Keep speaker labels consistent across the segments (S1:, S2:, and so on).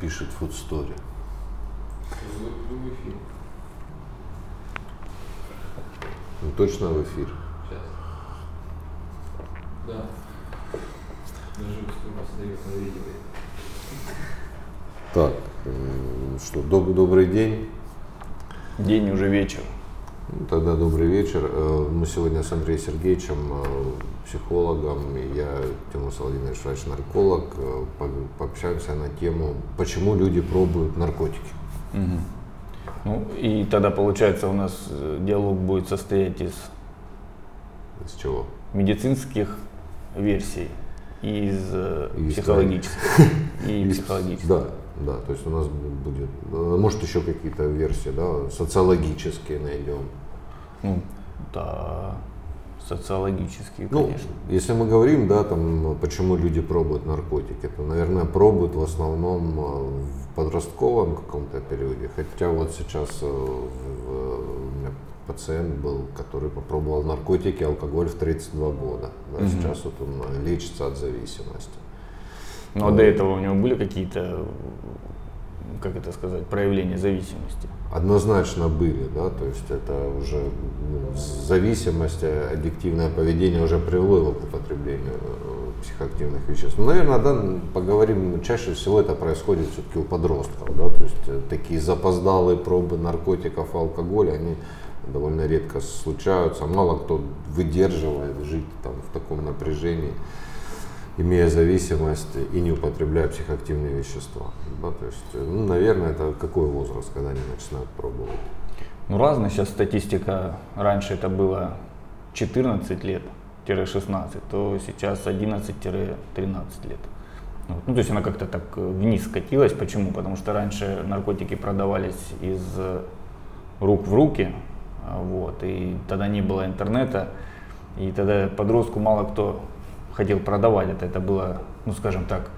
S1: пишет Food Story. Ну, точно в эфир.
S2: Сейчас. Да. Даже посмотрю на видео.
S1: Так, э, что, доб- добрый день.
S3: День уже вечер.
S1: Тогда добрый вечер. Э, Мы сегодня с Андреем Сергеевичем, э, психологом, и я, Тимур Саладинович, врач-нарколог, э, по- пообщаемся на тему, почему люди пробуют наркотики.
S3: Ну и тогда получается у нас э, диалог будет состоять из
S1: Из чего?
S3: медицинских версий и из э,
S1: из
S3: психологических. И
S1: Из-
S3: психологических.
S1: Да, да, то есть у нас будет, может еще какие-то версии, да, социологические найдем.
S3: Ну, да, социологические,
S1: Ну,
S3: конечно.
S1: если мы говорим, да, там, почему люди пробуют наркотики, то, наверное, пробуют в основном э, в подростковом каком-то периоде. Хотя вот сейчас э, у меня пациент был, который попробовал наркотики, алкоголь в 32 года. Да, Сейчас вот он э, лечится от зависимости.
S3: Но Ну, а до этого у него были какие-то, как это сказать, проявления зависимости?
S1: Однозначно были, да, то есть это уже ну, зависимость, э, аддиктивное поведение уже привело его к употреблению э, психоактивных веществ. Ну, наверное, да, поговорим, чаще всего это происходит все-таки у подростков, да, то есть э, такие запоздалые пробы наркотиков алкоголя, они довольно редко случаются, мало кто выдерживает жить там в таком напряжении имея зависимость и не употребляя психоактивные вещества. Да, то есть, э, ну, наверное, это какой возраст, когда они начинают пробовать?
S3: Ну, разная сейчас статистика. Раньше это было 14 лет-16, то сейчас 11-13 лет. Вот. Ну, то есть она как-то так э, вниз скатилась. Почему? Потому что раньше наркотики продавались из э, рук в руки, вот, и тогда не было интернета, и тогда подростку мало кто хотел продавать это. Это было, ну, скажем так,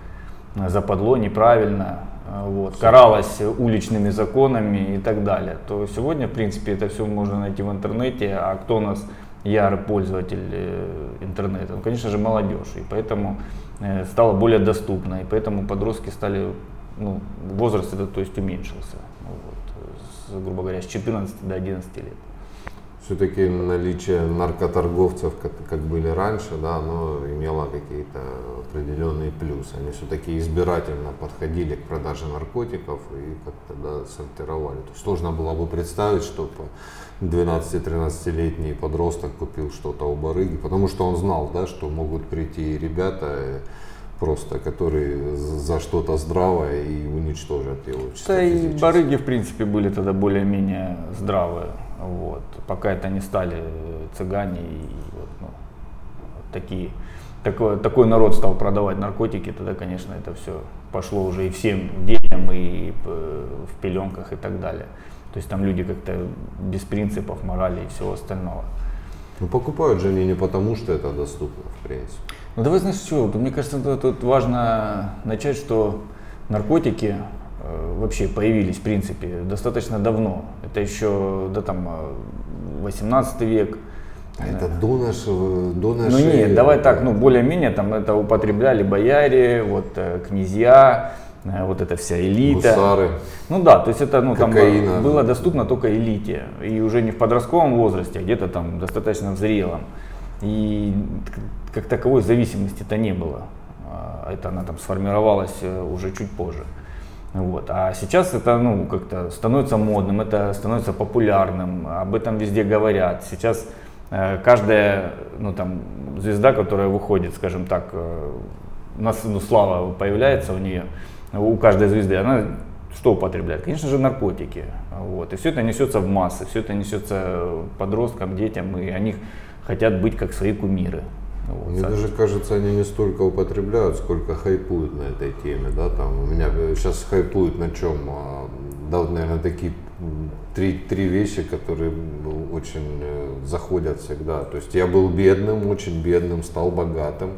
S3: западло, неправильно, э, вот, каралось уличными законами и так далее, то сегодня, в принципе, это все можно найти в интернете, а кто у нас ярый пользователь э, интернета? Ну, конечно же, молодежь, и поэтому э, стало более доступно, и поэтому подростки стали, ну, возраст этот, то есть, уменьшился, вот, с, грубо говоря, с 14 до 11 лет.
S1: Все-таки наличие наркоторговцев, как, как были раньше, да, оно имело какие-то определенные плюсы. Они все-таки избирательно подходили к продаже наркотиков и как-то да, сортировали. То есть сложно было бы представить, что 12-13-летний подросток купил что-то у барыги, потому что он знал, да, что могут прийти ребята, э, просто которые за что-то здравое и уничтожат его.
S3: Да и барыги, в принципе, были тогда более-менее здравые. Вот. Пока это не стали цыгане и вот, ну, такие. Такой, такой народ стал продавать наркотики, тогда, конечно, это все пошло уже и всем детям, и э, в пеленках и так далее. То есть там люди как-то без принципов, морали и всего остального.
S1: Ну, покупают же они не потому, что это доступно, в принципе.
S3: Ну давай знаешь что, мне кажется, тут, важно начать, что наркотики вообще появились, в принципе, достаточно давно. Это еще, да, там, э, 18 век.
S1: А это до нашего, до
S3: Ну
S1: нашей...
S3: нет, давай так, ну более-менее там это употребляли бояре, вот э, князья, э, вот эта вся элита.
S1: Гусары.
S3: Ну да, то есть это ну, там
S1: Кокаина.
S3: э, было доступно только элите. И уже не в подростковом возрасте, а где-то там достаточно в зрелом. И как таковой зависимости-то не было. А, Это она там сформировалась э, уже чуть позже. Вот. А сейчас это ну, как-то становится модным, это становится популярным, об этом везде говорят. Сейчас э, каждая ну, там, звезда, которая выходит, скажем так, э, у нас ну, слава появляется у нее, у каждой звезды, она что употребляет? Конечно же, наркотики. Вот. И все это несется в массы, все это несется подросткам, детям, и они хотят быть как свои кумиры. Вот,
S1: Мне даже кажется, они не столько употребляют, сколько хайпуют на этой теме, да, там у меня сейчас хайпуют на чем, а, да, наверное, такие три, три вещи, которые очень э, заходят всегда. То есть я был бедным, очень бедным, стал богатым,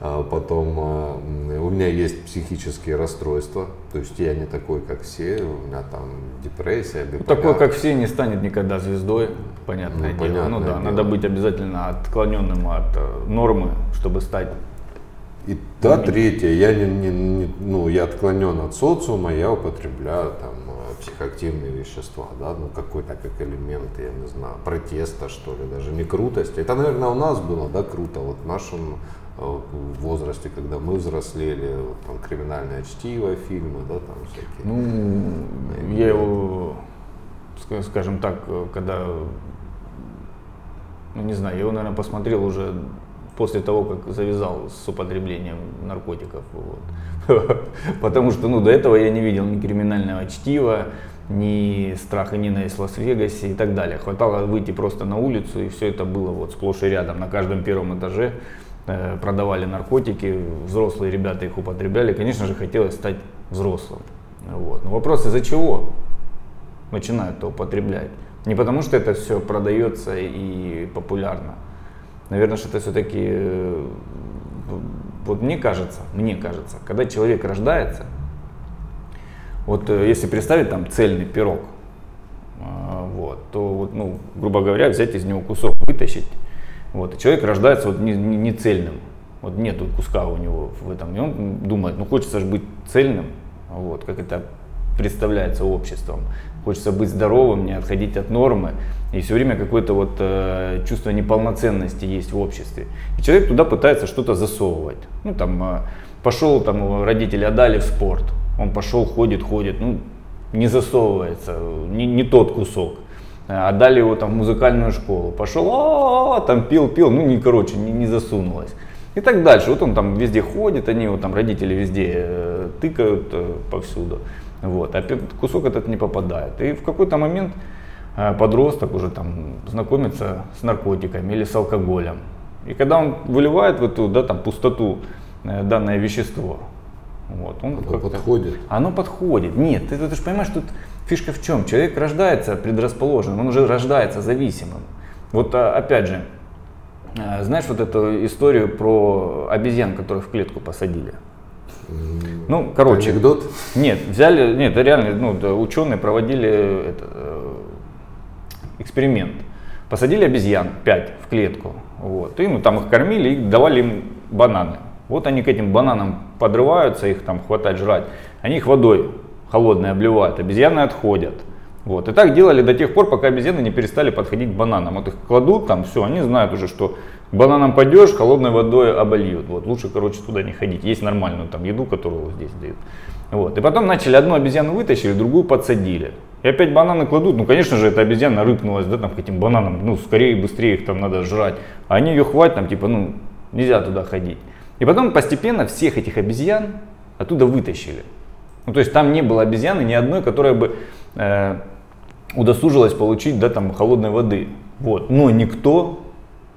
S1: потом а, у меня есть психические расстройства, то есть я не такой, как все, у меня там депрессия,
S3: Ну,
S1: биполяр.
S3: такой, как все, не станет никогда звездой, понятное
S1: Ну,
S3: дело.
S1: понятное
S3: ну да,
S1: дело.
S3: надо быть обязательно отклоненным от э, нормы, чтобы стать
S1: И да, третье, я не, не, не- ну, я отклонен от социума, я употребляю там психоактивные вещества, да, ну какой-то как элемент, я не знаю, протеста что ли, даже не крутости. Это, наверное, у нас было, да, круто, вот в нашем э, возрасте, когда мы взрослели, вот, там криминальное чтиво, фильмы, да, там всякие.
S3: Ну, я его, ска- скажем так, э, когда, ну не знаю, я его, наверное, посмотрел уже после того, как завязал с употреблением наркотиков. Вот. Потому что, ну, до этого я не видел ни криминального чтива, ни страха, ни ненависть в Лас-Вегасе и так далее. Хватало выйти просто на улицу, и все это было вот сплошь и рядом. На каждом первом этаже э, продавали наркотики, взрослые ребята их употребляли. Конечно же, хотелось стать взрослым. Вот. Но вопрос, из-за чего начинают это употреблять? Не потому, что это все продается и популярно. Наверное, что это все-таки, вот мне кажется, мне кажется, когда человек рождается, вот э, если представить там цельный пирог, а, вот, то вот, ну, грубо говоря, взять из него кусок, вытащить, вот, и человек рождается вот не, не, не цельным, вот нету куска у него в этом, и он думает, ну хочется же быть цельным, вот, как это представляется обществом, хочется быть здоровым, не отходить от нормы, и все время какое-то вот э, чувство неполноценности есть в обществе. И человек туда пытается что-то засовывать. Ну там э, пошел, там родители отдали в спорт, он пошел, ходит, ходит, ну не засовывается, не, не тот кусок. Э, Отдали его там в музыкальную школу, пошел, «А-а-а», там пил, пил, ну не короче, не, не засунулось. И так дальше. Вот он там везде ходит, они его там родители везде э, тыкают э, повсюду. Вот, а кусок этот не попадает. И в какой-то момент э, подросток уже там знакомится с наркотиками или с алкоголем. И когда он выливает в эту да, там, пустоту э, данное вещество, вот, он
S1: Оно подходит.
S3: Оно подходит. Нет, ты, ты же понимаешь, тут фишка в чем? Человек рождается предрасположенным, он уже рождается зависимым. Вот а, опять же, а, знаешь вот эту историю про обезьян, которых в клетку посадили? Ну, короче,
S1: Анекдот?
S3: нет, взяли, нет, это реально, ну, да, ученые проводили это, э, эксперимент. Посадили обезьян 5 в клетку, вот, и ну, там их кормили и давали им бананы. Вот они к этим бананам подрываются, их там хватать жрать, они их водой холодной обливают, обезьяны отходят. Вот. И так делали до тех пор, пока обезьяны не перестали подходить к бананам. Вот их кладут там, все, они знают уже, что к бананам пойдешь, холодной водой обольют. Вот. Лучше, короче, туда не ходить. Есть нормальную там еду, которую здесь дают. Вот. И потом начали одну обезьяну вытащили, другую подсадили. И опять бананы кладут. Ну, конечно же, эта обезьяна рыпнулась, да, там, к этим бананам. Ну, скорее, быстрее их там надо жрать. А они ее хватят, там, типа, ну, нельзя туда ходить. И потом постепенно всех этих обезьян оттуда вытащили. Ну, то есть там не было обезьяны ни одной, которая бы э, удосужилась получить да, там, холодной воды. Вот. Но никто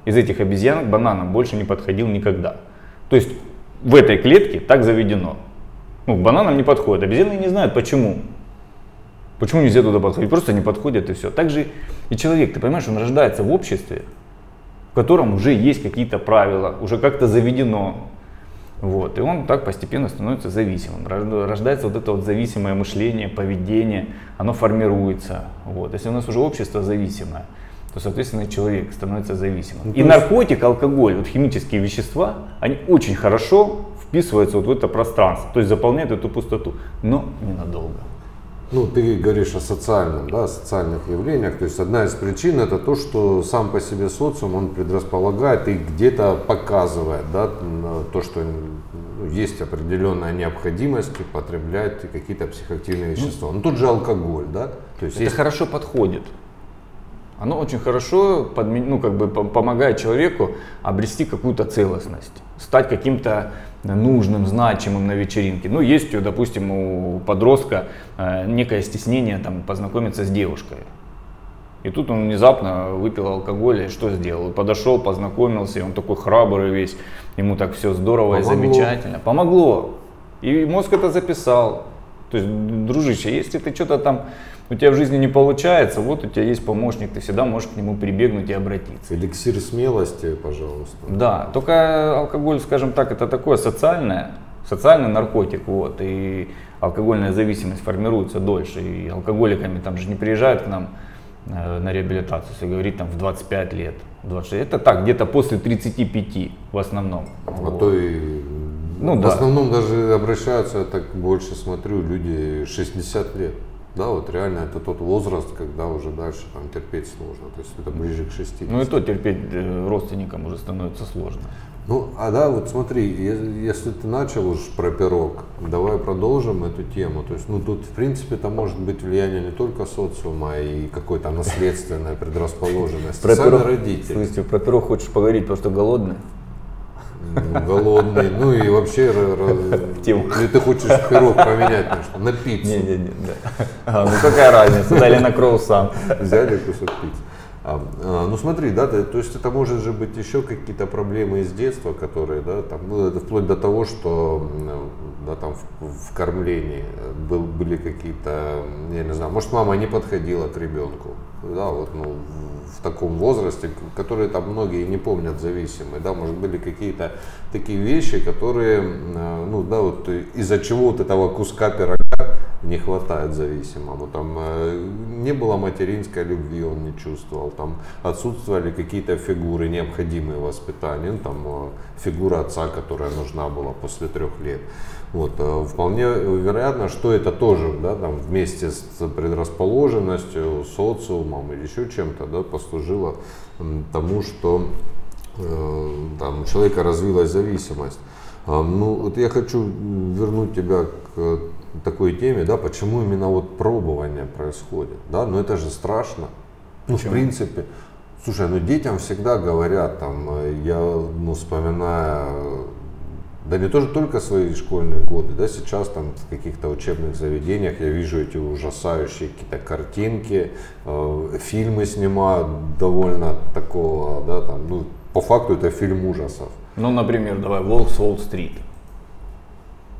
S3: из этих обезьян к бананам больше не подходил никогда. То есть в этой клетке так заведено. Ну, бананам не подходят. Обезьяны не знают почему. Почему нельзя туда подходить? Просто не подходят и все. Также и человек, ты понимаешь, он рождается в обществе, в котором уже есть какие-то правила, уже как-то заведено. Вот. И он так постепенно становится зависимым. Рожда- Рождается вот это вот зависимое мышление, поведение, оно формируется. Вот. Если у нас уже общество зависимое, то, соответственно, человек становится зависимым. и наркотик, алкоголь, вот химические вещества, они очень хорошо вписываются вот в это пространство, то есть заполняют эту пустоту, но ненадолго.
S1: Ну, ты говоришь о социальном, да, о социальных явлениях. То есть одна из причин это то, что сам по себе социум, он предрасполагает и где-то показывает, да, то, что ну, есть определенная необходимость потреблять какие-то психоактивные вещества. Ну, тут же алкоголь, да. То есть
S3: Это
S1: есть
S3: хорошо подходит. Оно очень хорошо подме- ну, как бы пом- помогает человеку обрести какую-то целостность, стать каким-то нужным, значимым на вечеринке. Ну, есть, допустим, у подростка э, некое стеснение там, познакомиться с девушкой. И тут он внезапно выпил алкоголь и что сделал? Подошел, познакомился, и он такой храбрый весь, ему так все здорово и
S1: Помогло.
S3: замечательно. Помогло. И мозг это записал. То есть, дружище, если ты что-то там у тебя в жизни не получается, вот у тебя есть помощник, ты всегда можешь к нему прибегнуть и обратиться.
S1: эликсир смелости, пожалуйста.
S3: Да, только алкоголь, скажем так, это такое социальное, социальный наркотик, вот, и алкогольная зависимость формируется дольше, и алкоголиками там же не приезжают к нам э, на реабилитацию, если говорить там в 25 лет, в 26, это так, где-то после 35 в основном.
S1: А
S3: Вот.
S1: то и
S3: Ну
S1: в
S3: да.
S1: основном даже обращаются, я так больше смотрю, люди 60 лет. Да, вот реально это тот возраст, когда уже дальше там терпеть сложно. То есть это ближе к 60.
S3: Ну и то терпеть э, родственникам уже становится сложно.
S1: Ну, а да, вот смотри, если ты начал уж про пирог, давай продолжим эту тему. То есть, ну, тут, в принципе, это может быть влияние не только социума и какой-то наследственной предрасположенности.
S3: Про
S1: Сами
S3: пирог-
S1: родители.
S3: Слушайте, про пирог хочешь поговорить, потому что голодный?
S1: Ну, голодный, ну и вообще,
S3: Тему.
S1: или ты хочешь пирог поменять на что? На пиццу.
S3: Не-не-не, да. А, ну какая разница, дали на кроуссан.
S1: Взяли кусок пиццы. А, а, ну смотри, да, ты- то есть это может же быть еще какие-то проблемы из детства, которые, да, там, ну, это вплоть до того, что, да, там в, в кормлении был, были какие-то, я не знаю, может мама не подходила к ребенку, да, вот, ну, в- таком возрасте, которые там многие не помнят зависимые, да, может были какие-то такие вещи, которые, а, ну, да, вот из-за чего вот этого куска пирога не хватает зависимому. Там э, не было материнской любви, он не чувствовал. Там отсутствовали какие-то фигуры, необходимые воспитанию. Ну, там э, фигура отца, которая нужна была после трех лет. Вот, э, вполне вероятно, что это тоже да, там, вместе с предрасположенностью, социумом или еще чем-то да, послужило тому, что э, там, у человека развилась зависимость. А, Ну, вот я хочу вернуть тебя к такой теме, да, почему именно вот пробование происходит, да, но это же страшно. Ну, в принципе, слушай, ну детям всегда говорят, там, э, я, ну, вспоминая, э, да не тоже только свои школьные годы, да, сейчас там в каких-то учебных заведениях я вижу эти ужасающие какие-то картинки, э, фильмы снимают довольно такого, да, там, ну, по факту это фильм ужасов.
S3: Ну, например, давай, Волк с Уолл-стрит,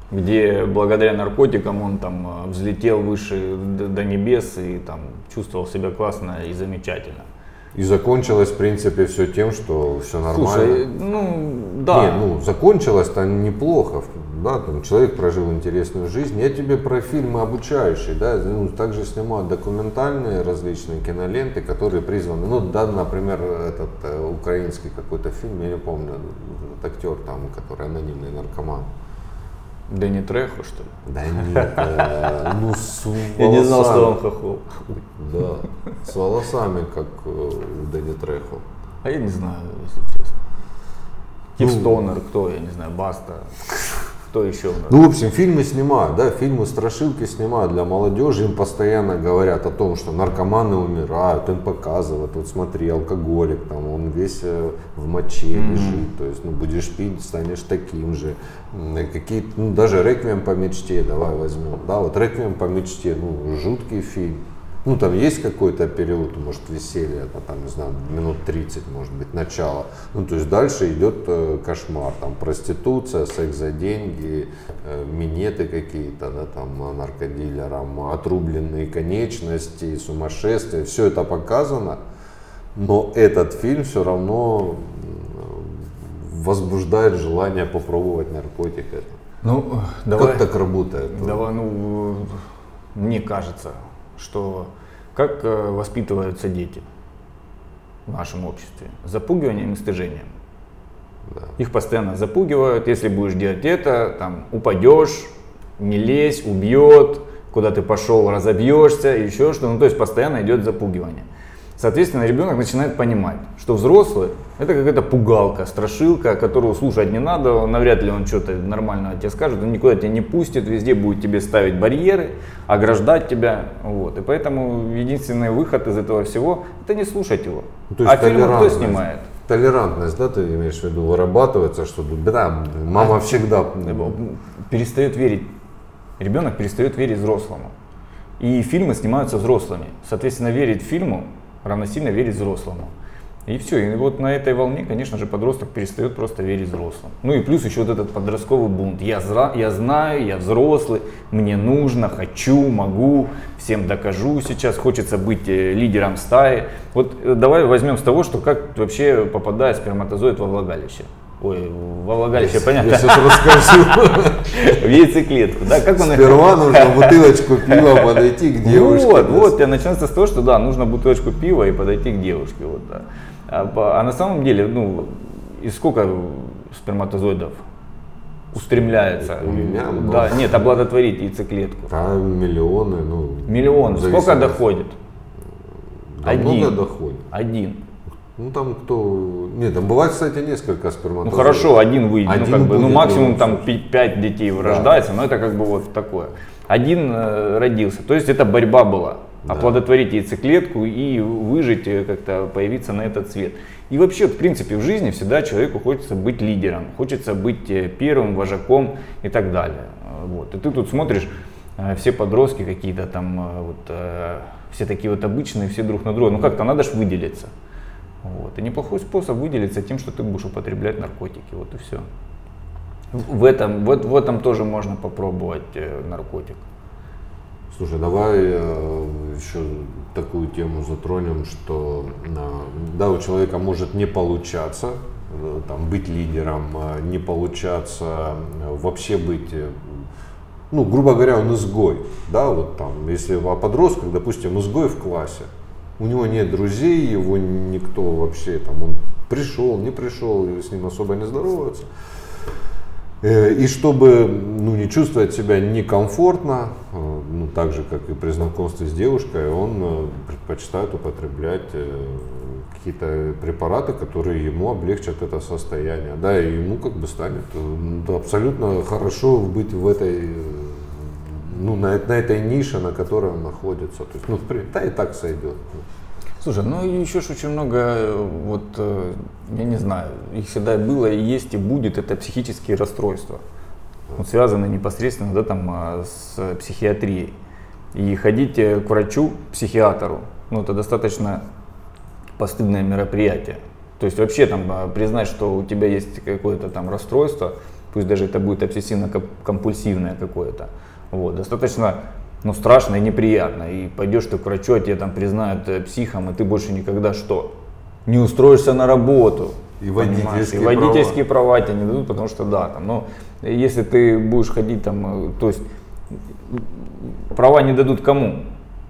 S3: где благодаря наркотикам он там э, взлетел выше до небес и там чувствовал себя классно и замечательно.
S1: И закончилось, в принципе, все тем, что все нормально.
S3: Слушай, ну, да.
S1: Не, ну, закончилось-то неплохо, да, там человек прожил интересную жизнь. Я тебе про фильмы обучающие, да, ну, также снимают документальные различные киноленты, которые призваны, ну, да, например, этот э, украинский какой-то фильм, я не помню, этот актер там, который анонимный наркоман.
S3: Дэнни Трехо, что ли?
S1: Да нет, э, ну, с
S3: Я не знал, что он
S1: волосами.
S3: хохол.
S1: Да, с волосами, как э, у Дэнни Трехо.
S3: А я не знаю, если честно. Кив
S1: Ну,
S3: Стонер, кто, я не знаю, Баста. Кто еще у нас?
S1: Ну, в общем, фильмы снимают, да, фильмы страшилки снимают для молодежи, им постоянно говорят о том, что наркоманы умирают, им показывают, вот смотри, алкоголик, там, он весь э, в моче лежит, то есть, ну, будешь пить, станешь таким же. М, Какие, ну, даже «Реквием по мечте» давай возьмем, да, вот «Реквием по мечте», ну, жуткий фильм. Ну, там есть какой-то период, может, веселья, это, там, не знаю, минут 30, может быть, начало. Ну, то есть дальше идет э, кошмар, там, проституция, секс за деньги, э, минеты какие-то, да, там, наркодилерам, отрубленные конечности, сумасшествие, все это показано, но этот фильм все равно возбуждает желание попробовать наркотик.
S3: Ну, давай.
S1: Как так работает?
S3: Давай, ну, мне кажется, что как э, воспитываются дети в нашем обществе? Запугиванием и стыжением.
S1: Да.
S3: Их постоянно запугивают, если будешь делать это, там, упадешь, не лезь, убьет, куда ты пошел, разобьешься, еще что, ну, то есть постоянно идет запугивание. Соответственно, ребенок начинает понимать, что взрослый это какая-то пугалка, страшилка, которую слушать не надо, навряд ли он что-то нормально тебе скажет, он никуда тебя не пустит, везде будет тебе ставить барьеры, ограждать тебя. Вот. И поэтому единственный выход из этого всего это не слушать его.
S1: Ну, то есть
S3: а фильмы кто снимает?
S1: Толерантность, да, ты имеешь в виду, вырабатывается, что да, мама всегда.
S3: перестает верить, ребенок перестает верить взрослому. И фильмы снимаются взрослыми. Соответственно, верить фильму равносильно верить взрослому. И все. И вот на этой волне, конечно же, подросток перестает просто верить взрослым. Ну и плюс еще вот этот подростковый бунт. Я, зра, я знаю, я взрослый, мне нужно, хочу, могу, всем докажу сейчас, хочется быть э, лидером стаи. Вот э, давай возьмем с того, что как вообще попадает сперматозоид во влагалище. Ой, во влагалище, понятно.
S1: Я сейчас расскажу.
S3: В яйцеклетку, да? Как он
S1: Сперва нужно бутылочку пива подойти к девушке.
S3: Вот, вот, и начнется с того, что да, нужно бутылочку пива и подойти к девушке. Вот, да. а, а на самом деле, ну, и сколько сперматозоидов устремляется.
S1: У меня много.
S3: Да, нет, оплодотворить яйцеклетку.
S1: Да, миллионы, ну.
S3: Миллион. Сколько доходит? Один.
S1: много доходит.
S3: Один.
S1: Ну там кто... Нет, там бывает, кстати, несколько
S3: Ну
S1: сперматозоидов.
S3: хорошо, один выйдет.
S1: Один
S3: ну, как бы, ну максимум
S1: ну,
S3: там 5 детей рождается, но это как бы вот такое. Один э, родился. То есть это борьба была.
S1: Да.
S3: Оплодотворить яйцеклетку и выжить, э, как-то появиться на этот свет. И вообще, в принципе, в жизни всегда человеку хочется быть лидером, хочется быть э, первым вожаком и так далее. Э, Вот. И ты тут смотришь, все подростки какие-то там, вот, все такие вот обычные, все друг на друга. Ну как-то надо ж выделиться. Вот. И неплохой способ выделиться тем, что ты будешь употреблять наркотики. Вот и все. В этом, вот, в этом тоже можно попробовать э, наркотик.
S1: Слушай, давай э, еще такую тему затронем, что э, да, у человека может не получаться там, быть лидером, не получаться вообще быть, ну, грубо говоря, он изгой, да, вот там, если о подростках, допустим, изгой в классе, у него нет друзей, его никто вообще, там, он пришел, не пришел, с ним особо не здороваются. Э, И чтобы ну, не чувствовать себя некомфортно, э, ну, так же, как и при знакомстве с девушкой, он э, предпочитает употреблять какие-то препараты, которые ему облегчат это состояние. Да, и ему как бы станет абсолютно хорошо быть в этой, ну, на, на этой нише, на которой он находится. То есть, ну, да и так сойдет.
S3: Слушай, ну еще ж очень много, э, вот, э, я не знаю, их всегда было и есть и будет, это психические расстройства. Вот связаны непосредственно да, там, а, с психиатрией. И ходить э, к врачу, психиатру, ну это достаточно постыдное мероприятие. То есть вообще там а, признать, что у тебя есть какое-то там расстройство, пусть даже это будет обсессивно-компульсивное какое-то, вот, достаточно ну, страшно и неприятно. И пойдешь ты к врачу, а тебя там признают э, психом, и ты больше никогда что? Не устроишься на работу.
S1: И водительские
S3: И водительские права. тебе не дадут, потому что да, там, ну, если ты будешь ходить там, э, то есть права не дадут кому?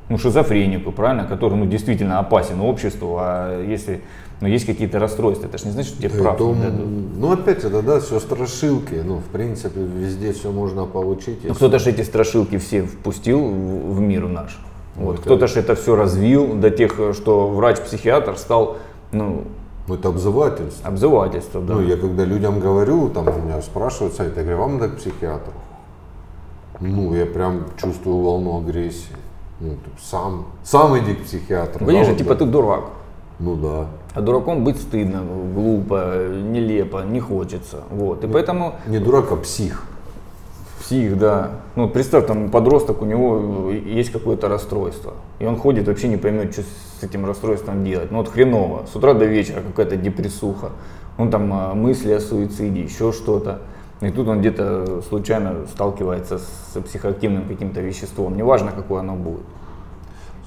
S3: Ну, шизофренику, правильно, который, ну, действительно опасен обществу, а если, ну, есть какие-то расстройства, это же не значит, что тебе прав
S1: Поэтому,
S3: не дадут.
S1: ну, опять это, да, все страшилки. Ну, в принципе, везде все можно получить.
S3: Ну,
S1: если-
S3: кто-то же эти страшилки все впустил в, мир наш.
S1: Ну,
S3: Вот.
S1: это-
S3: Кто-то же это все развил до тех, что врач-психиатр стал, ну,
S1: Ну, это обзывательство.
S3: обзывательство, да.
S1: Ну, я когда людям говорю, там меня спрашивают, сайт, я говорю, вам надо к психиатру. Ну, я прям чувствую волну агрессии. Ну, ты сам, сам иди к психиатру.
S3: Говоришь
S1: да,
S3: же,
S1: вот
S3: типа,
S1: да.
S3: ты дурак.
S1: Ну да.
S3: А дураком быть стыдно, глупо, нелепо, не хочется. Вот. И поэтому
S1: Не дурак, а псих.
S3: псих, да. Ну, представь, там подросток, у него есть какое-то расстройство. И он ходит, вообще не поймет, что с этим расстройством делать. Ну вот хреново. С утра до вечера какая-то депрессуха. Он там а, мысли о суициде, еще что-то. И тут он где-то случайно сталкивается с психоактивным каким-то веществом. Неважно, какое оно будет.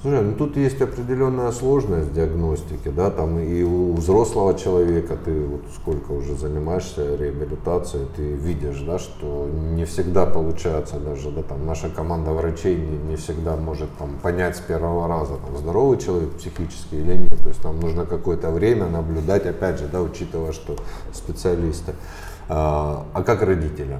S1: Слушай, ну тут есть определенная сложность диагностики, да, там и у взрослого человека, ты вот сколько уже занимаешься реабилитацией, ты видишь, да, что не всегда получается даже, да, там наша команда врачей не, не всегда может там понять с первого раза, там, здоровый человек психически или нет, то есть нам нужно какое-то время наблюдать, опять же, да, учитывая, что специалисты. А, а как родителям?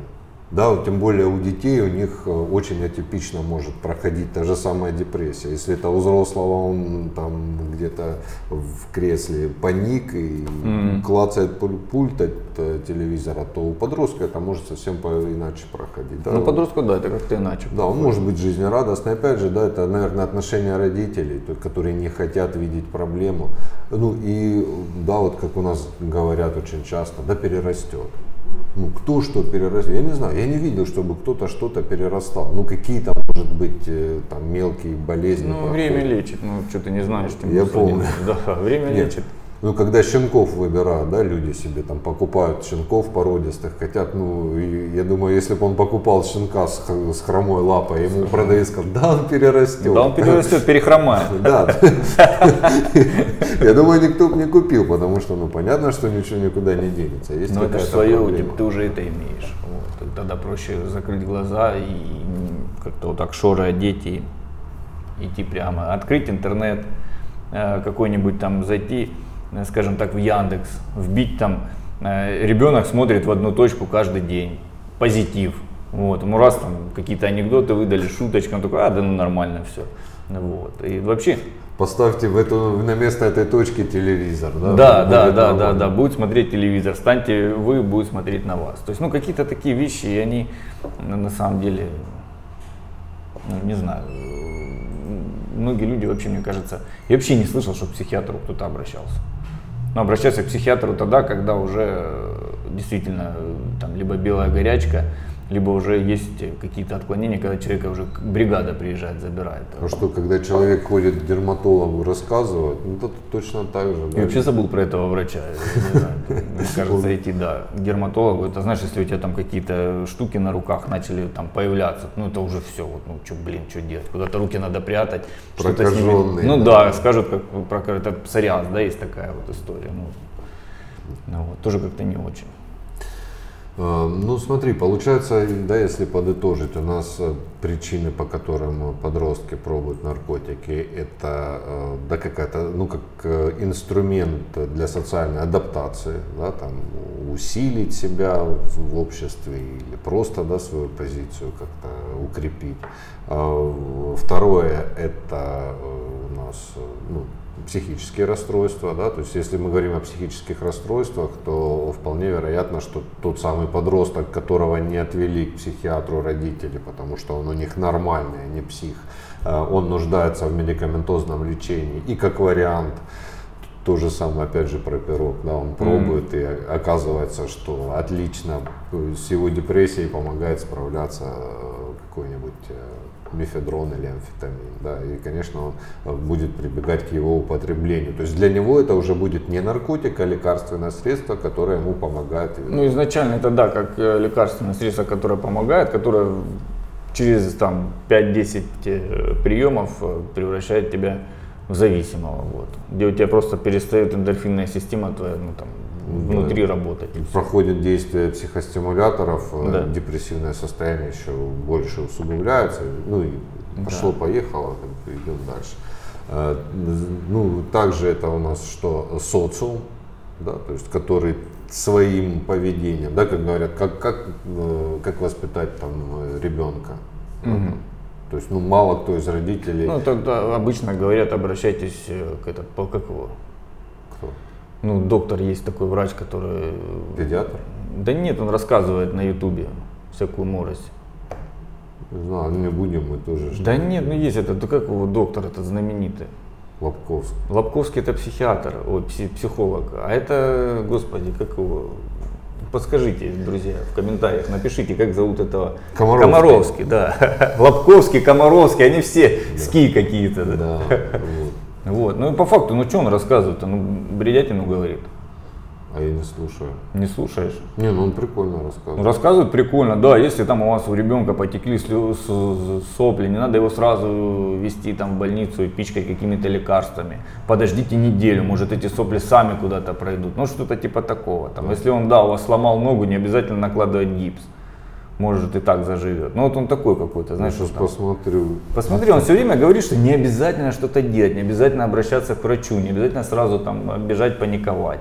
S1: Да, тем более у детей у них э, очень атипично может проходить та же самая депрессия. Если это у взрослого он там где-то в кресле паник и
S3: Мгм.
S1: клацает пуль- пульт от э, телевизора, то у подростка это может совсем иначе проходить. Да,
S3: Ну, подростку, да, это как-то иначе.
S1: Да, он может быть жизнерадостный. Опять же, да, это, наверное, отношения родителей, которые не хотят видеть проблему. Ну и, да, вот как у нас говорят очень часто, да, перерастет. Ну, кто что перерастет, я не знаю, я не видел, чтобы кто-то что-то перерастал. Ну, какие-то, может быть, э, там мелкие болезни.
S3: Ну,
S1: проходят.
S3: время лечит, ну, что ты не знаешь, тем
S1: Я помню.
S3: Да, время
S1: Нет.
S3: лечит.
S1: Ну, когда щенков выбирают, да, люди себе там покупают щенков породистых, хотят, ну, и я думаю, если бы он покупал щенка с, с хромой лапой, ему продавец сказал, да, он перерастет.
S3: Да он перерастет, перехромает.
S1: Да. Я думаю, никто бы не купил, потому что, ну, понятно, что ничего никуда не денется.
S3: Но это свое, ты уже это имеешь. Тогда проще закрыть глаза и как-то вот так шоры одеть и идти прямо. Открыть интернет, э, какой-нибудь там зайти, скажем так, в Яндекс, вбить там, э, ребенок смотрит в одну точку каждый день. позитив. Вот, ему раз там какие-то анекдоты выдали, шуточки, он такой, а, да ну нормально все. Вот. И вообще,
S1: Поставьте в эту, на место этой точки телевизор, да?
S3: да,
S1: Будет
S3: да, да, да, да, будет смотреть телевизор, станьте вы, будет смотреть на вас. То есть, ну, какие-то такие вещи, и они ну, на самом деле, ну, не знаю, многие люди вообще, мне кажется, я вообще не слышал, что к психиатру кто-то обращался. Но обращаться к психиатру тогда, когда уже э, действительно э, там либо белая горячка, либо уже есть какие-то отклонения, когда человека уже бригада приезжает, забирает.
S1: Потому что когда человек ходит к дерматологу рассказывать, ну это точно так же.
S3: Я
S1: да.
S3: вообще забыл про этого врача. Я Мне кажется, идти, да, к дерматологу. Это знаешь, если у тебя там какие-то штуки на руках начали там появляться, ну это уже все. Вот, ну что, блин, что делать? Куда-то руки надо прятать.
S1: Прокаженные,
S3: Ну
S1: да.
S3: да, скажут, как про это псориаз, да, есть такая вот история. Ну, ну вот, тоже как-то не очень.
S1: А, Ну смотри, получается, да, если подытожить, у нас э, причины, по которым подростки пробуют наркотики, это э, да, какая-то, ну как э, инструмент для социальной адаптации, да, там усилить себя в обществе или просто да, свою позицию как-то укрепить. А, Второе это э, у нас э, ну, психические расстройства, да, то есть если мы говорим о психических расстройствах, то вполне вероятно, что тот самый подросток, которого не отвели к психиатру родители, потому что он у них нормальный, а не псих, э, он нуждается в медикаментозном лечении. И как вариант то же самое, опять же, про пирог, да, он пробует и оказывается, что отлично э, с его депрессией помогает справляться э, какой-нибудь мефедрон или амфетамин, да, и, конечно, он э, будет прибегать к его употреблению. То есть для него это уже будет не наркотик, а лекарственное средство, которое ему помогает.
S3: Ну, изначально это да, как э, лекарственное средство, которое помогает, которое через там 5-10 э, приемов превращает тебя в зависимого. Вот. Где у тебя просто перестает эндорфинная система твоя ну, там, внутри работать. и
S1: проходит действие психостимуляторов, э,
S3: Да.
S1: депрессивное состояние еще больше усугубляется. Ну и пошло-поехало, бы идем дальше. Э, Ну, также это у нас что? Социум, да, то есть который своим поведением, да, как говорят, как, как, э, как воспитать там ребенка. Да, там. То есть, ну, мало кто из родителей,
S3: Ну, тогда обычно говорят, обращайтесь э, к этот, как его?
S1: кто?
S3: Ну, доктор есть такой врач, который...
S1: Педиатр?
S3: Да нет, он рассказывает на ютубе всякую морось.
S1: Не знаю, ну, не будем мы тоже.
S3: Да нет, ну есть этот, да как его доктор этот знаменитый?
S1: Лобковский.
S3: Лобковский это психиатр, ой, пси- психолог, а это, господи, как его, подскажите, друзья, в комментариях, напишите, как зовут этого.
S1: Комаровский.
S3: Комаровский, да. Лобковский, Комаровский, они все ски какие-то. Да.
S1: Да, вот.
S3: Вот, ну и по факту, ну что он рассказывает-то, ну бредятину говорит.
S1: А я не слушаю.
S3: Не слушаешь?
S1: Не, ну он прикольно рассказывает.
S3: Рассказывают прикольно, да, если там у вас у ребенка потекли сопли, не надо его сразу вести там в больницу и пичкать какими-то лекарствами. Подождите неделю, может эти сопли сами куда-то пройдут. Ну что-то типа такого. Там, если он, да, у вас сломал ногу, не обязательно накладывать гипс. Может и так заживет. Ну вот он такой какой-то,
S1: Я
S3: знаешь,
S1: сейчас
S3: что там.
S1: посмотрю.
S3: Посмотри, он все время говорит, что не обязательно что-то делать, не обязательно обращаться к врачу, не обязательно сразу там бежать паниковать.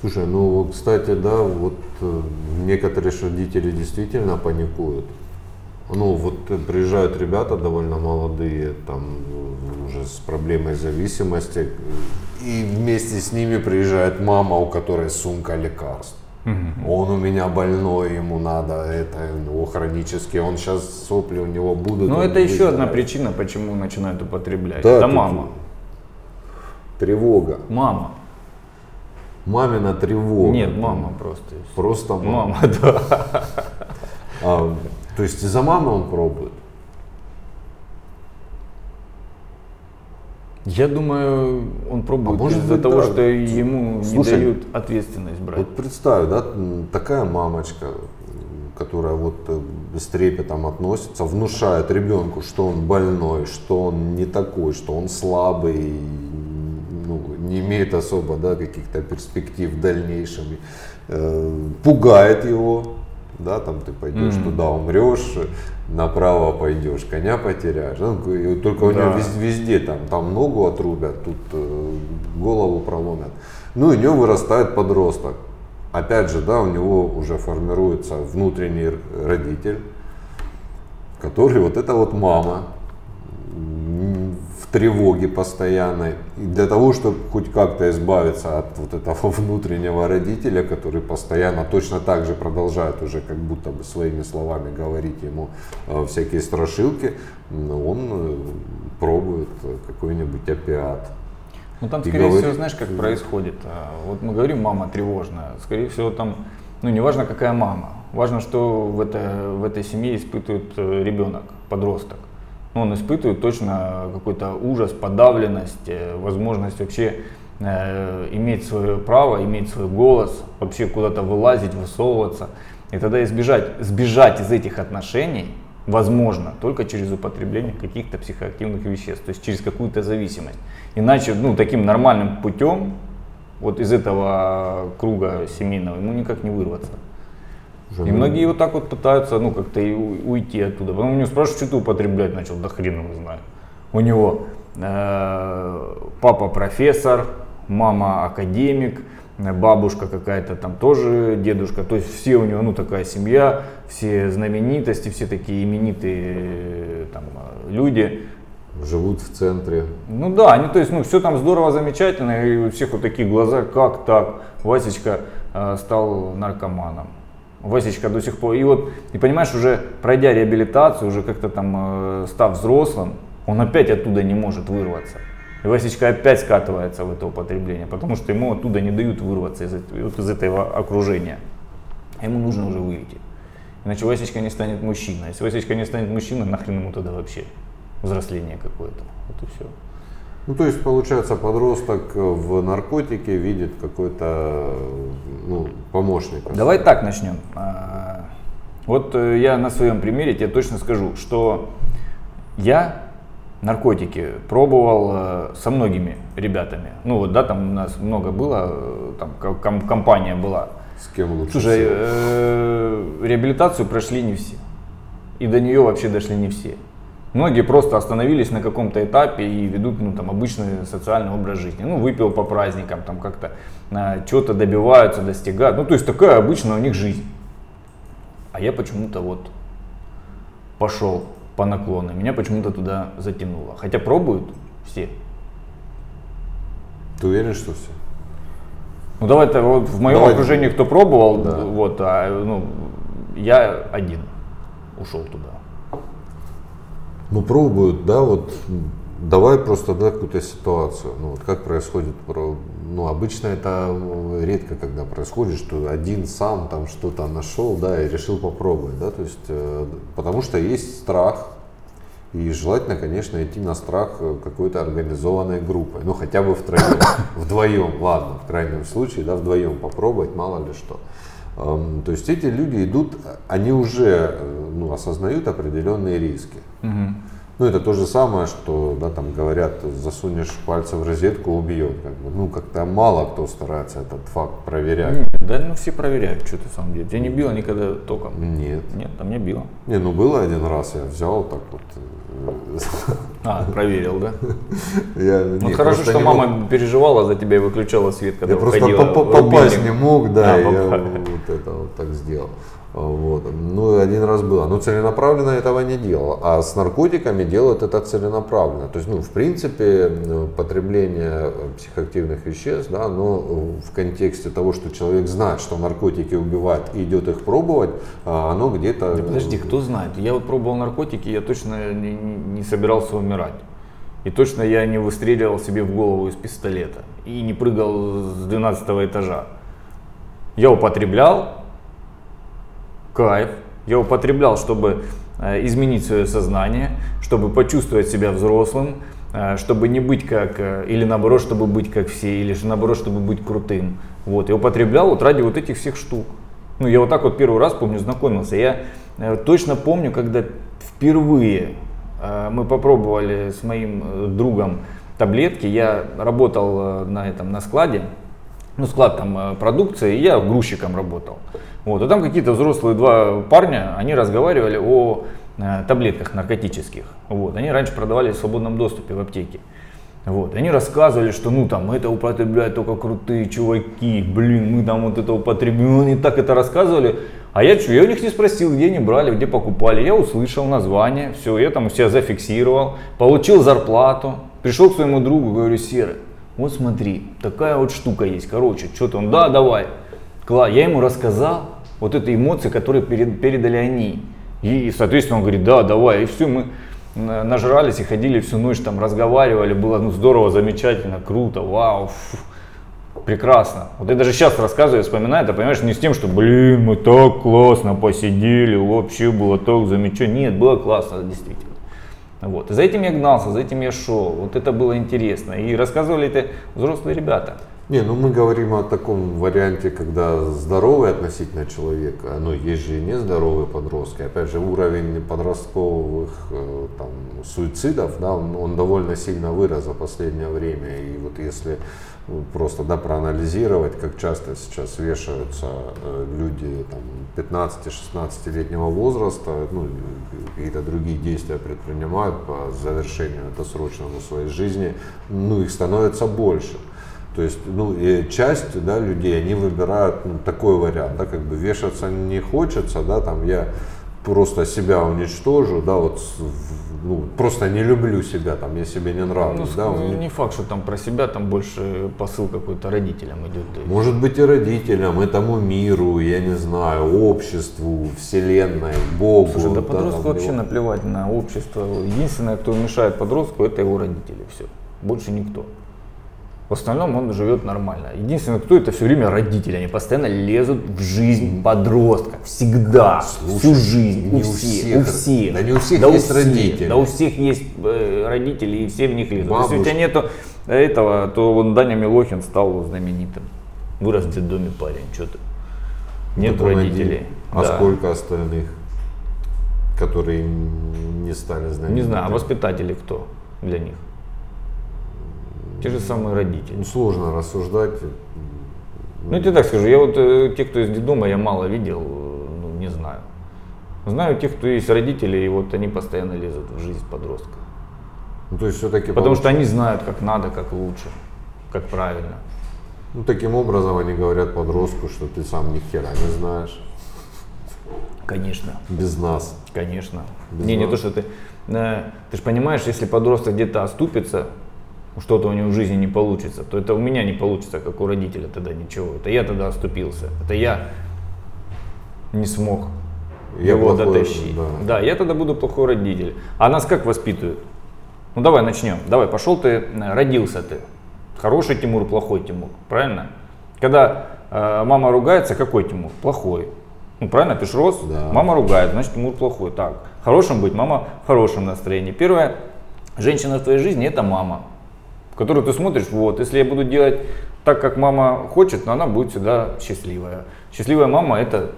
S1: Слушай, ну вот, кстати, да, вот э, некоторые родители действительно паникуют. Ну вот э, приезжают ребята довольно молодые, там э, уже с проблемой зависимости, и вместе с ними приезжает мама, у которой сумка лекарств. Он у меня больной, ему надо это, у него хронически, он сейчас сопли у него будут.
S3: Ну
S1: он
S3: это еще одна причина, почему начинают употреблять.
S1: Да,
S3: это мама.
S1: Тревога.
S3: Мама.
S1: Мамина тревога.
S3: Нет, мама просто.
S1: Просто мама.
S3: Мама, да.
S1: А, то есть из-за мамы он пробует?
S3: Я думаю, он пробует
S1: А может
S3: из-за
S1: быть,
S3: того,
S1: да.
S3: что ему
S1: Слушай,
S3: не дают ответственность брать.
S1: Вот представь, да, такая мамочка, которая вот э, с трепетом относится, внушает ребенку, что он больной, что он не такой, что он слабый, не имеет особо да, каких-то перспектив в дальнейшем, э, пугает его, да, там ты пойдешь
S3: Мгм.
S1: туда, умрешь, направо пойдешь, коня потеряешь. Ну, и только у
S3: Да.
S1: него вез- везде там, там ногу отрубят, тут э, голову проломят. Ну и у него вырастает подросток. опять же, да, у него уже формируется внутренний родитель, который вот эта вот мама тревоге постоянной. И для того, чтобы хоть как-то избавиться от вот этого внутреннего родителя, который постоянно точно так же продолжает уже как будто бы своими словами говорить ему э, всякие страшилки, м, он э, пробует э, какой-нибудь опиат.
S3: Ну там, скорее
S1: говорит-
S3: всего, знаешь, как происходит. Вот мы говорим, мама тревожная. Скорее всего, там, ну не важно, какая мама. Важно, что в, это, в этой семье испытывает ребенок, подросток. Ну, он испытывает точно какой-то ужас, подавленность, э, возможность вообще э, иметь свое право, иметь свой голос, вообще куда-то вылазить, высовываться. И тогда избежать, сбежать из этих отношений возможно только через употребление каких-то психоактивных веществ, то есть через какую-то зависимость. Иначе, ну, таким нормальным путем вот из этого круга семейного ему никак не вырваться.
S1: Уже,
S3: И
S1: ну,
S3: многие вот так вот пытаются, ну, как-то и уйти оттуда. Потом у него спрашивают, что ты употреблять начал, да хрен его знает. У него э, папа профессор, мама академик, бабушка какая-то там тоже, дедушка. То есть все у него, ну, такая семья, все знаменитости, все такие именитые э, там э, люди.
S1: живут в центре.
S3: Ну да, они, то есть, ну, все там здорово, замечательно, и у всех вот такие глаза, как так, Васечка э, стал наркоманом. Васечка до сих пор, и вот, и понимаешь, уже пройдя реабилитацию, уже как-то там э, став взрослым, он опять оттуда не может вырваться. И Васечка опять скатывается в это употребление, потому что ему оттуда не дают вырваться из, вот из этого окружения. А ему нужно уже выйти. Иначе Васечка не станет мужчиной. Если Васечка не станет мужчиной, нахрен ему тогда вообще взросление какое-то. Вот и все.
S1: Ну, то есть, получается, подросток в наркотике видит какой-то ну, помощника.
S3: Давай так начнем. А, Вот э, я на своем примере тебе точно скажу, что я наркотики пробовал э, со многими ребятами. Ну вот, да, там у нас много было, э, там ко- ком- компания была.
S1: С кем лучше
S3: Слушай,
S1: всего?
S3: э, реабилитацию прошли не все. И до нее вообще дошли не все. Многие просто остановились на каком-то этапе и ведут ну, там, обычный социальный образ жизни. Ну, выпил по праздникам, там как-то а, чего-то добиваются, достигают. Ну, то есть такая обычная у них жизнь. А я почему-то вот пошел по наклону. Меня почему-то туда затянуло. Хотя пробуют все.
S1: Ты уверен, что все?
S3: Ну давай-то вот в моем
S1: Давай.
S3: окружении кто пробовал,
S1: Да.
S3: вот, а, ну, я один ушел туда.
S1: Ну, пробуют, да, вот давай просто да, какую-то ситуацию. Ну, вот как происходит, про- ну, обычно это редко, когда происходит, что один сам там что-то нашел, да, и решил попробовать, да, то есть, э, потому что есть страх, и желательно, конечно, идти на страх э, какой-то организованной группой, ну, хотя бы втроем, вдвоем, ладно, в крайнем случае, да, вдвоем попробовать, мало ли что. То есть эти люди идут, они уже э, ну, осознают определенные риски. Ну, это то же самое, что, да, там говорят, засунешь пальцы в розетку, убьет. Как бы. Ну, как-то мало кто старается этот факт проверять.
S3: Нет, да, ну все проверяют, что ты сам делаешь. Тебя не било никогда током?
S1: Нет.
S3: Нет, там не било.
S1: Не, ну было один раз, я взял так вот.
S3: А, проверил, да?
S1: Я,
S3: Ну
S1: не,
S3: хорошо, что мама
S1: мог-
S3: переживала за тебя и выключала свет, когда
S1: Я просто попасть не мог, да, я вот это вот так сделал. Вот. Ну, один раз было. Но целенаправленно этого не делал. А с наркотиками делают это целенаправленно. То есть, ну, в принципе, э, потребление э, психоактивных веществ, да, но э, в контексте того, что человек знает, что наркотики убивают и идет их пробовать, а, оно где-то...
S3: Да подожди, кто знает? Я вот пробовал наркотики, я точно не- не собирался умирать. И точно я не выстреливал себе в голову из пистолета. И не прыгал с 12 этажа. Я употреблял, кайф. Я употреблял, чтобы э, изменить свое сознание, чтобы почувствовать себя взрослым, э, чтобы не быть как, э, или наоборот, чтобы быть как все, или же наоборот, чтобы быть крутым. Вот, я употреблял вот ради вот этих всех штук. Ну, я вот так вот первый раз, помню, знакомился. Я точно помню, когда впервые мы попробовали с моим другом таблетки. Я работал на этом, на складе, ну, склад там э, продукции, и я грузчиком работал. Вот, и там какие-то взрослые два парня, они разговаривали о э, таблетках наркотических. Вот, они раньше продавали в свободном доступе в аптеке. Вот. Они рассказывали, что ну там это употребляют только крутые чуваки, блин, мы там вот это употребляем. Они так это рассказывали. А я что, я у них не спросил, где они брали, где покупали. Я услышал название, все, я там у себя зафиксировал, получил зарплату, пришел к своему другу, говорю, Серый, вот смотри, такая вот штука есть, короче, что-то он, да, давай. Кла, я ему рассказал вот эти эмоции, которые перед, передали они. И, соответственно, он говорит, да, давай, и все, мы на- нажрались и ходили всю ночь, там разговаривали, было ну, здорово, замечательно, круто, вау, фу, прекрасно. Вот я даже сейчас рассказываю, вспоминаю, ты понимаешь, не с тем, что, блин, мы так классно посидели, вообще было так замечательно. Нет, было классно, действительно. Вот. И за этим я гнался, за этим я шел. Вот это было интересно. И рассказывали это взрослые ребята.
S1: Не, ну мы говорим о таком варианте, когда здоровый относительно человека, но есть же и нездоровые подростки. Опять же, уровень подростковых э, там, суицидов, да, он, он довольно сильно вырос за последнее время. И вот если просто да, проанализировать, как часто сейчас вешаются э, люди там, 15-16-летнего возраста, ну, какие-то другие действия предпринимают по завершению досрочному своей жизни, ну, их становится больше. То есть, ну, и часть, да, людей, они выбирают ну, такой вариант, да, как бы вешаться не хочется, да, там я просто себя уничтожу, да, вот, ну, просто не люблю себя, там, я себе не
S3: Ну,
S1: нравлюсь, да,
S3: ну, не факт, что там про себя, там больше посыл какой-то родителям идет. да.
S1: может быть и родителям, этому миру, я не знаю, обществу, вселенной, Богу.
S3: Слушай, да подростку вообще
S1: его-
S3: наплевать на общество. Единственное, кто мешает подростку, это его родители. Все. Больше никто. В остальном он живет нормально. Единственное, кто это все время родители. Они постоянно лезут в жизнь подростка. Всегда.
S1: Слушай,
S3: всю жизнь. у
S1: у
S3: всех.
S1: всех.
S3: У всех.
S1: Да не у всех
S3: Да
S1: есть
S3: всех.
S1: родители.
S3: Да у всех есть э, родители, и все в них лезут. Если у тебя нету этого, то вон Даня Милохин стал знаменитым. Вырос в детдоме парень. Что ты? Нет
S1: он
S3: родителей.
S1: один. А
S3: Да.
S1: сколько остальных, которые не стали знаменитыми?
S3: Не знаю, а воспитатели кто для них? Те же самые родители.
S1: Ну, сложно рассуждать.
S3: Ну, я тебе так скажу, я вот э, тех, кто из детдома, я мало видел, э, ну, не знаю. Знаю тех, кто есть родители, и вот они постоянно лезут в жизнь подростка.
S1: Ну, то есть все-таки
S3: Потому что они знают, как надо, как лучше, как правильно.
S1: Ну, таким образом они говорят подростку, что ты сам ни хера не знаешь.
S3: Конечно,
S1: Без нас.
S3: конечно.
S1: Без
S3: не, не
S1: нас.
S3: то, что ты... э, Ты же понимаешь, если подросток где-то оступится, что-то у него в жизни не получится, то это у меня не получится, как у родителя тогда ничего. Это я тогда оступился. Это я не смог
S1: Я
S3: его
S1: плохой,
S3: дотащить.
S1: да.
S3: Да. я тогда буду плохой родитель. А нас как воспитывают? Ну давай начнем. Давай, пошел ты, э, родился ты. Хороший Тимур, плохой Тимур. Правильно? Когда э, мама ругается, какой Тимур? Плохой. Ну правильно, ты ж рос,
S1: Да.
S3: мама ругает, значит Тимур плохой. Так, хорошим быть, мама в хорошем настроении. Первая женщина в твоей жизни это мама, которую ты смотришь, вот, если я буду делать так, как мама хочет, но она будет всегда счастливая. Счастливая мама это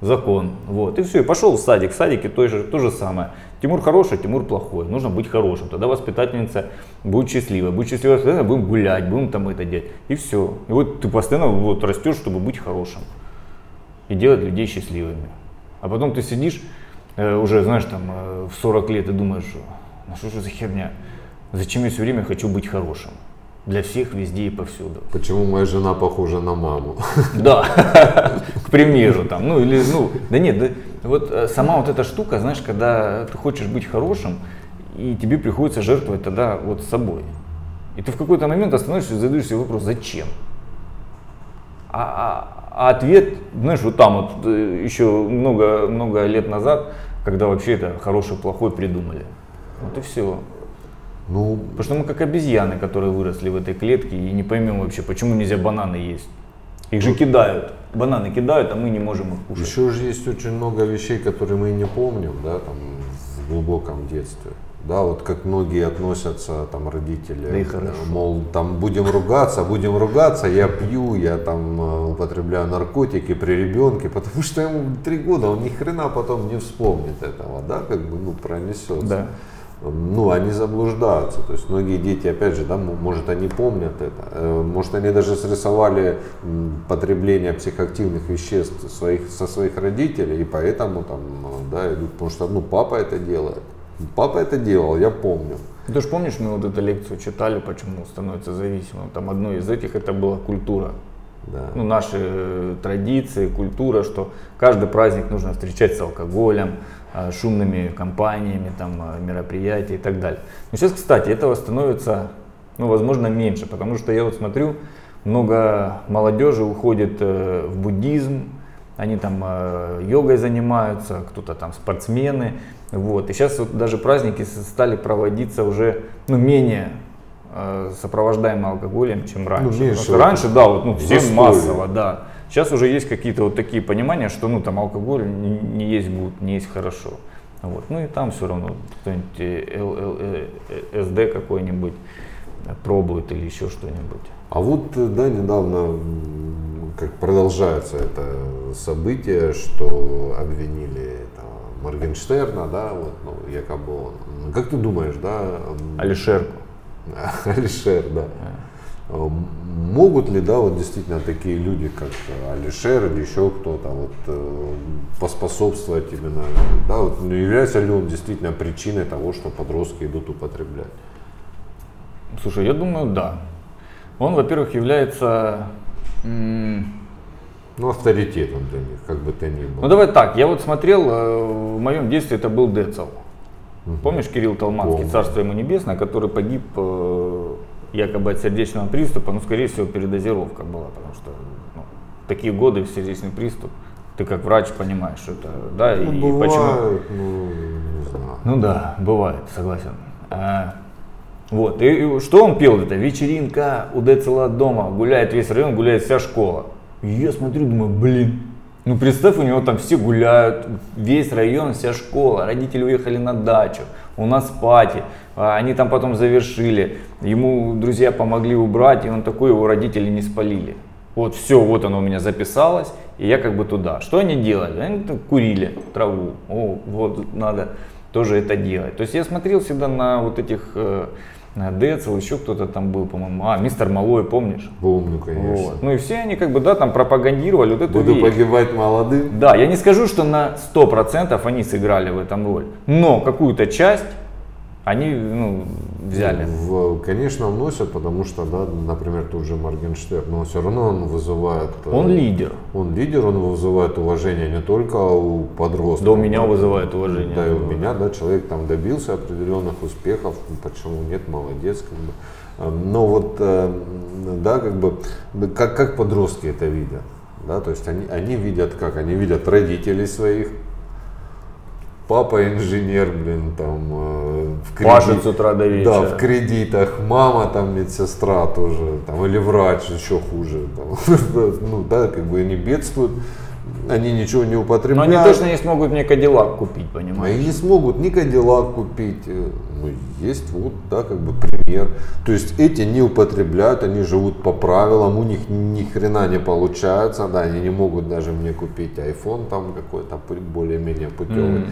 S3: закон. Вот. И все, и пошел в садик. В садике то же, то же самое. Тимур хороший, Тимур плохой. Нужно быть хорошим. Тогда воспитательница будет счастливой. Будет счастливой, тогда будем гулять, будем там это делать. И все. И вот ты постоянно вот растешь, чтобы быть хорошим. И делать людей счастливыми. А потом ты сидишь, э, уже, знаешь, там, э, в 40 лет и думаешь, ну что же за херня? Зачем я все время хочу быть хорошим? Для всех, везде и повсюду.
S1: Почему моя жена похожа на маму?
S3: Да, к примеру, там, ну или, ну, да нет, да, вот э, сама вот эта штука, знаешь, когда ты хочешь быть хорошим, и тебе приходится жертвовать тогда вот собой. И ты в какой-то момент остановишься и задаешь себе вопрос, зачем? А, а- а ответ, знаешь, вот там вот э, еще много, много лет назад, когда вообще это хороший, плохой придумали. Вот и все.
S1: Ну,
S3: Потому что мы как обезьяны, которые выросли в этой клетке и не поймем вообще, почему нельзя бананы есть. Их же кидают. Бананы кидают, а мы не можем их кушать.
S1: еще же есть очень много вещей, которые мы не помним, да, там, в глубоком детстве. Да, вот как многие относятся, там, родители,
S3: Да
S1: мол, там, будем ругаться, будем ругаться, я пью, я там э, употребляю наркотики при ребенке, потому что ему три года, он ни хрена потом не вспомнит этого, да, как бы, ну, пронесется.
S3: Да.
S1: Ну, они заблуждаются. То есть многие дети, опять же, да, может, они помнят это. Э, Может, они даже срисовали потребление психоактивных веществ своих, со своих родителей, и поэтому там, э, да, идут, потому что, ну, папа это делает. Папа это делал, я помню.
S3: Ты же помнишь, мы вот эту лекцию читали, почему становится зависимым. Там одно из этих это была культура.
S1: Да.
S3: Ну, наши э, традиции, культура, что каждый праздник нужно встречать с алкоголем, шумными компаниями, там, э, мероприятия и так далее. Но сейчас, кстати, этого становится, ну, возможно, меньше, потому что я вот смотрю, много молодежи уходит э, в буддизм, они там э, йогой занимаются, кто-то там спортсмены, вот. И сейчас вот даже праздники стали проводиться уже, ну, менее э, сопровождаемые алкоголем, чем раньше. Потому
S1: меньше
S3: раньше, да, вот, ну, всем массово, да. Сейчас уже есть какие-то вот такие понимания, что, ну, там алкоголь не, не есть гуд, не есть хорошо. Вот. Ну и там все равно кто-нибудь э, Л- э, СД какой-нибудь э, пробует или еще что-нибудь.
S1: А вот, э, да, недавно как продолжается это событие, что обвинили этого Моргенштерна, да, вот, ну, якобы он. Как ты думаешь, да?
S3: Алишерку.
S1: Алишер, да. М- Могут ли, да, вот действительно такие люди, как Алишер или еще кто-то, вот э, поспособствовать именно, да, вот является ли он действительно причиной того, что подростки идут употреблять?
S3: Слушай, я думаю, да. Он, во-первых, является
S1: Ну, авторитетом для них, как бы то ни было.
S3: Ну давай так, я вот смотрел, э, в моем детстве это был Децл. Помнишь Кирилл Толмацкий,
S1: Помню.
S3: царство ему небесное, который погиб э, якобы от сердечного приступа, ну скорее всего передозировка была, потому что ну, такие годы сердечный приступ, ты как врач понимаешь, что это, да,
S1: Ну,
S3: и почему.
S1: бывает, ну, не знаю.
S3: Ну да, бывает, согласен. А, вот, и, и что он пел? Это вечеринка у Децела дома, гуляет весь район, гуляет вся школа. И я смотрю, думаю, блин, ну представь, у него там все гуляют, весь район, вся школа, родители уехали на дачу, у нас пати, а они там потом завершили, ему друзья помогли убрать, и он такой, его родители не спалили. Вот все, вот оно у меня записалось, и я как бы туда. Что они делали? Они курили траву. О, вот надо тоже это делать. То есть я смотрел всегда на вот этих э, Децл, еще кто-то там был, по-моему. А, мистер Малой, помнишь?
S1: Помню, конечно.
S3: Вот. Ну и все они как бы, да, там пропагандировали вот эту
S1: Буду
S3: вещь.
S1: погибать молодым.
S3: Да, я не скажу, что на 100% они сыграли в этом роль, но какую-то часть они ну, взяли.
S1: В, конечно, вносят, потому что, да, например, тот же Моргенштерн, но все равно он вызывает... э,
S3: Он лидер.
S1: Он лидер, он вызывает уважение не только у подростков.
S3: Да у меня вызывает уважение.
S1: Да и у меня, да, человек там добился определенных успехов, почему нет, молодец, как бы. А, Но вот, э, да, как бы, как, как подростки это видят, да, то есть они, они видят как, они видят родителей своих, папа инженер, блин, там, э, в
S3: Пашет с утра до вечера.
S1: Да, в кредитах, мама там медсестра тоже, там, или врач еще хуже, там, ну, да, как бы они бедствуют, они ничего не
S3: Но
S1: употребляют.
S3: они точно не смогут мне Кадиллак купить, понимаешь?
S1: и не смогут ни Кадиллак купить. Ну, есть вот, да, как бы пример. То есть эти не употребляют, они живут по правилам, у них ни хрена не получается, да, они не могут даже мне купить iPhone там какой-то более-менее путевый.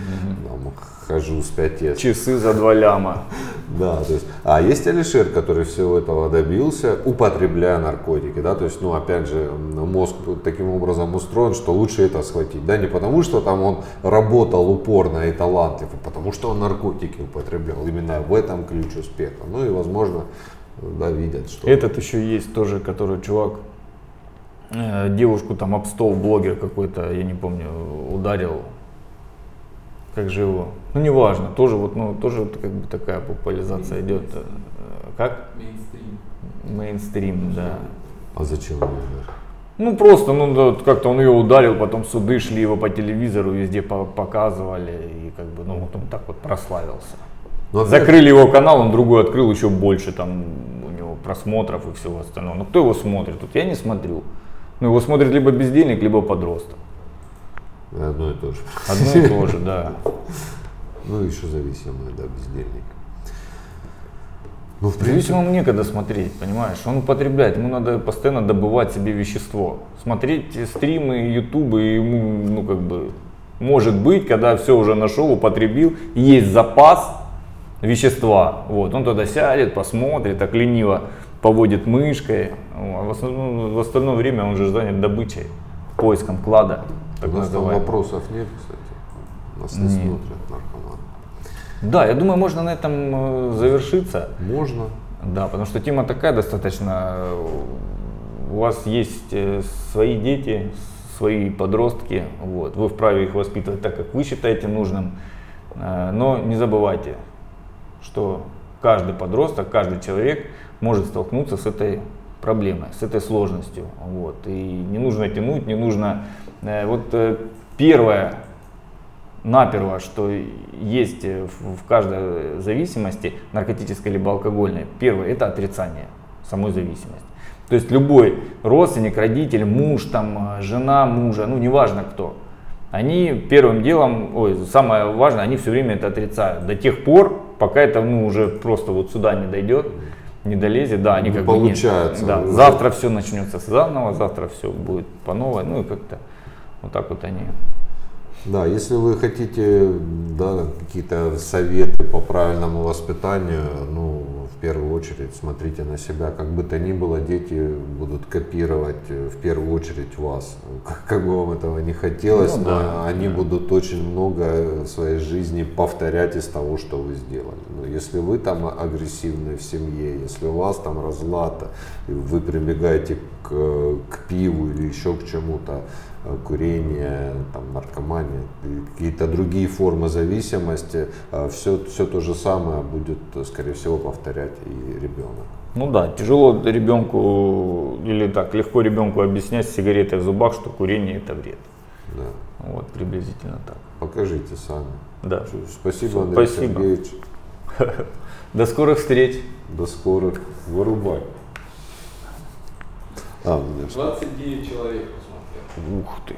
S1: Там, хожу с 5S.
S3: Часы за два ляма.
S1: Да, то есть, а есть Алишер, который всего этого добился, употребляя наркотики, да, то есть, ну, опять же, мозг таким образом устроен, что лучше это схватить, да, не потому что там он работал упорно и талантлив, а потому что он наркотики употреблял, именно в этом ключ успеха, ну и, возможно, да, видят, что...
S3: Этот еще есть тоже, который чувак э, девушку там об стол блогер какой-то, я не помню, ударил. Как же его? Ну неважно, тоже вот, ну тоже вот как бы такая популяризация идет. Э, Как?
S2: Мейнстрим.
S3: Мейнстрим, да.
S1: А зачем он умер?
S3: Ну просто, ну да, вот как-то он ее ударил, потом суды шли его по телевизору, везде по- показывали, и как бы, ну вот он так вот прославился.
S1: Ну, опять-
S3: Закрыли его канал, он другой открыл еще больше, там у него просмотров и всего остального. Ну кто его смотрит? Тут я не смотрю. Ну его смотрит либо бездельник, либо подросток.
S1: Одно и то же.
S3: Одно и то же, да.
S1: Ну, еще зависимые, да, бездельник. Ну, в принципе,
S3: Зависимому некогда смотреть, понимаешь? Он употребляет, ему надо постоянно добывать себе вещество. Смотреть стримы, ютубы, ему, ну как бы, может быть, когда все уже нашел, употребил, есть запас вещества. Вот, он тогда сядет, посмотрит, так лениво поводит мышкой. А в, основном, в остальное время он же занят добычей, поиском клада. Так
S1: у нас там
S3: называемого.
S1: вопросов нет, кстати. Нас не
S3: Нет.
S1: смотрят наркоманы.
S3: Да, я думаю, можно на этом э, завершиться.
S1: Можно.
S3: Да, потому что тема такая достаточно. э, У вас есть э, свои дети, свои подростки, вот. Вы вправе их воспитывать так, как вы считаете нужным. Но не забывайте, что каждый подросток, каждый человек может столкнуться с этой проблемой, с этой сложностью. Вот. И не нужно тянуть, не нужно... э, Вот э, первое, наперво, что есть в в каждой зависимости, наркотической либо алкогольной, первое это отрицание самой зависимости. То есть любой родственник, родитель, муж, там, э, жена мужа, ну неважно кто, они первым делом, ой, самое важное, они все время это отрицают. До тех пор, пока это ну, уже просто вот сюда не дойдет, не долезет, да, они
S1: Не
S3: как бы нет.
S1: получается
S3: Да,
S1: уже.
S3: завтра все начнется заново, завтра все будет по новой, ну и как-то вот так вот они
S1: Да, если вы хотите да, какие-то советы по правильному воспитанию, ну, в первую очередь смотрите на себя. Как бы то ни было, дети будут копировать э, в первую очередь вас. Как, бы вам этого не хотелось,
S3: Ну
S1: но
S3: да,
S1: они
S3: да.
S1: будут очень много в своей жизни повторять из того, что вы сделали. Но если вы там агрессивны в семье, если у вас там разлад, вы прибегаете к, к пиву или еще к чему-то, э, курение, там, наркомания, какие-то другие формы зависимости, все, все то же самое будет, э, скорее всего, повторять и ребенок.
S3: Ну да, тяжело ребенку или так легко ребенку объяснять с сигаретой в зубах, что курение это вред.
S1: Да.
S3: Вот приблизительно так.
S1: Покажите сами.
S3: Да.
S1: Спасибо, Андрей
S3: Спасибо.
S1: Сергеевич.
S3: До скорых встреч.
S1: До скорых. Вырубай. А, у меня что?
S2: 29 человек.
S3: Ух ты.